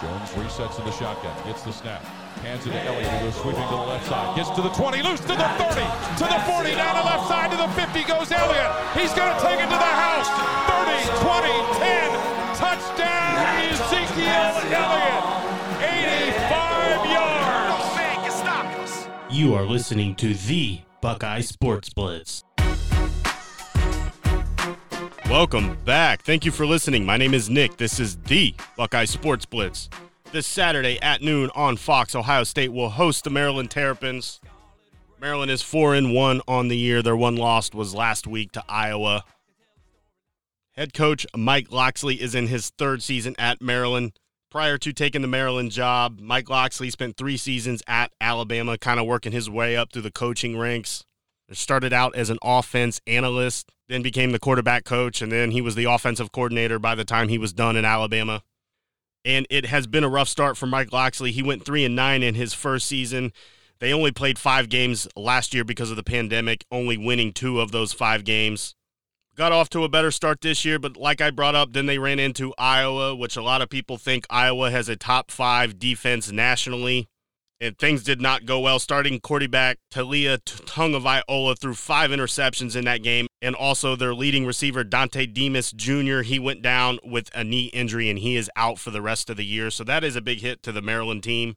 Jones resets in the shotgun, gets the snap, hands it to Elliott, who goes sweeping to the left side, gets to the 20, loose to the 30, to the 40, down the left side to the 50 goes Elliott. He's going to take it to the house. 30, 20, 10, touchdown Ezekiel Elliott. 85 yards. You are listening to the Buckeye Sports Blitz. Welcome back. Thank you for listening. My name is Nick. This is the Buckeye Sports Blitz. This Saturday at noon on Fox, Ohio State will host the Maryland Terrapins. Maryland is 4 and 1 on the year. Their one loss was last week to Iowa. Head coach Mike Locksley is in his third season at Maryland. Prior to taking the Maryland job, Mike Locksley spent three seasons at Alabama, kind of working his way up through the coaching ranks. Started out as an offense analyst, then became the quarterback coach, and then he was the offensive coordinator by the time he was done in Alabama. And it has been a rough start for Mike Locksley. He went three and nine in his first season. They only played five games last year because of the pandemic, only winning two of those five games. Got off to a better start this year, but like I brought up, then they ran into Iowa, which a lot of people think Iowa has a top five defense nationally and things did not go well. Starting quarterback Taulia Tagovailoa threw five interceptions in that game, and also their leading receiver Dontay Demus Jr. He went down with a knee injury, and he is out for the rest of the year. So that is a big hit to the Maryland team.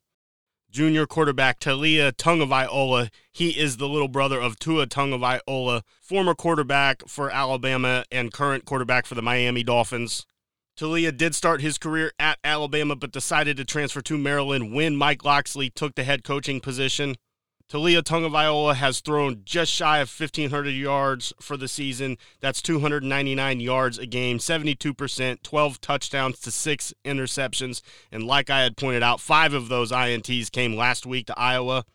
Junior quarterback Taulia Tagovailoa, he is the little brother of Tua Tagovailoa, former quarterback for Alabama and current quarterback for the Miami Dolphins. Taulia did start his career at Alabama, but decided to transfer to Maryland when Mike Locksley took the head coaching position. Taulia Tagovailoa has thrown just shy of 1,500 yards for the season. That's 299 yards a game, 72%, 12 touchdowns to six interceptions. And like I had pointed out, five of those INTs came last week to Iowa.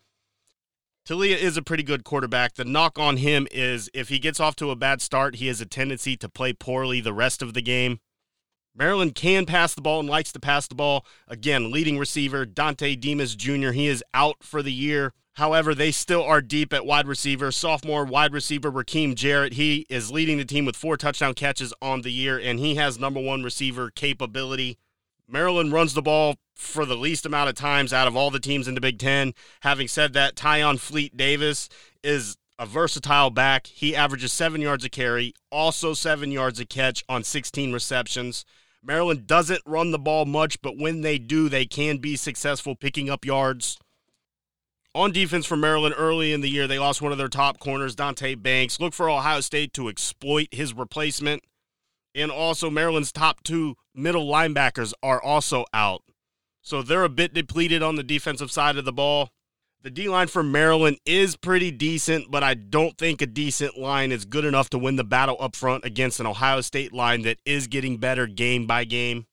Taulia is a pretty good quarterback. The knock on him is if he gets off to a bad start, he has a tendency to play poorly the rest of the game. Maryland can pass the ball and likes to pass the ball. Again, leading receiver Dontay Demus Jr., he is out for the year. However, they still are deep at wide receiver. Sophomore wide receiver Rakim Jarrett, he is leading the team with four touchdown catches on the year, and he has number one receiver capability. Maryland runs the ball for the least amount of times out of all the teams in the Big Ten. Having said that, Tayon Fleet Davis is a versatile back. He averages seven yards a carry, also seven yards a catch on 16 receptions. Maryland doesn't run the ball much, but when they do, they can be successful picking up yards. On defense for Maryland early in the year, they lost one of their top corners, Deonte Banks. Look for Ohio State to exploit his replacement. And also, Maryland's top two middle linebackers are also out. So they're a bit depleted on the defensive side of the ball. The D line for Maryland is pretty decent, but I don't think a decent line is good enough to win the battle up front against an Ohio State line that is getting better game by game.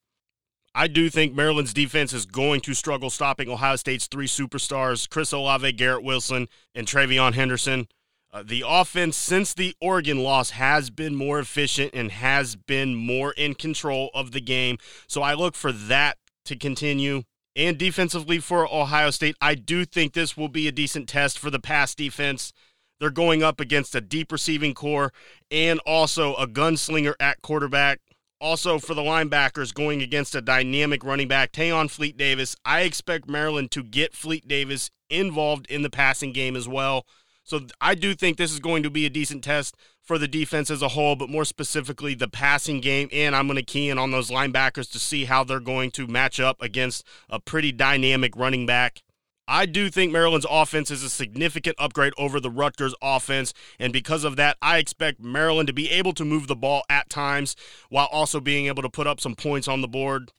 I do think Maryland's defense is going to struggle stopping Ohio State's three superstars, Chris Olave, Garrett Wilson, and TreVeyon Henderson. Uh, the offense since the Oregon loss has been more efficient and has been more in control of the game. So I look for that to continue and defensively for Ohio State. I do think this will be a decent test for the pass defense. They're going up against a deep receiving corps and also a gunslinger at quarterback. Also, for the linebackers, going against a dynamic running back, Tayon Fleet Davis. I expect Maryland to get Fleet Davis involved in the passing game as well. So I do think this is going to be a decent test for the defense as a whole, but more specifically the passing game. And I'm going to key in on those linebackers to see how they're going to match up against a pretty dynamic running back. I do think Maryland's offense is a significant upgrade over the Rutgers offense. And because of that, I expect Maryland to be able to move the ball at times while also being able to put up some points on the board.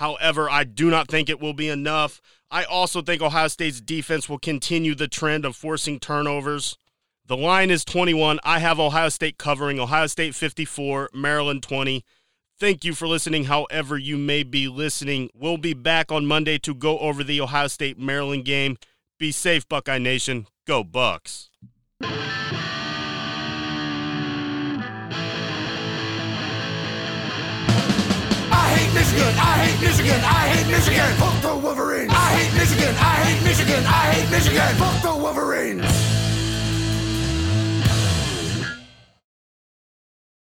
However, I do not think it will be enough. I also think Ohio State's defense will continue the trend of forcing turnovers. The line is 21. I have Ohio State covering Ohio State 54, Maryland 20. Thank you for listening, however, you may be listening. We'll be back on Monday to go over the Ohio State Maryland game. Be safe, Buckeye Nation. Go, Bucks. Hate Michigan. I hate Michigan. Fuck the Wolverines. I hate Michigan. I hate Michigan. I hate Michigan. Fuck the Wolverines.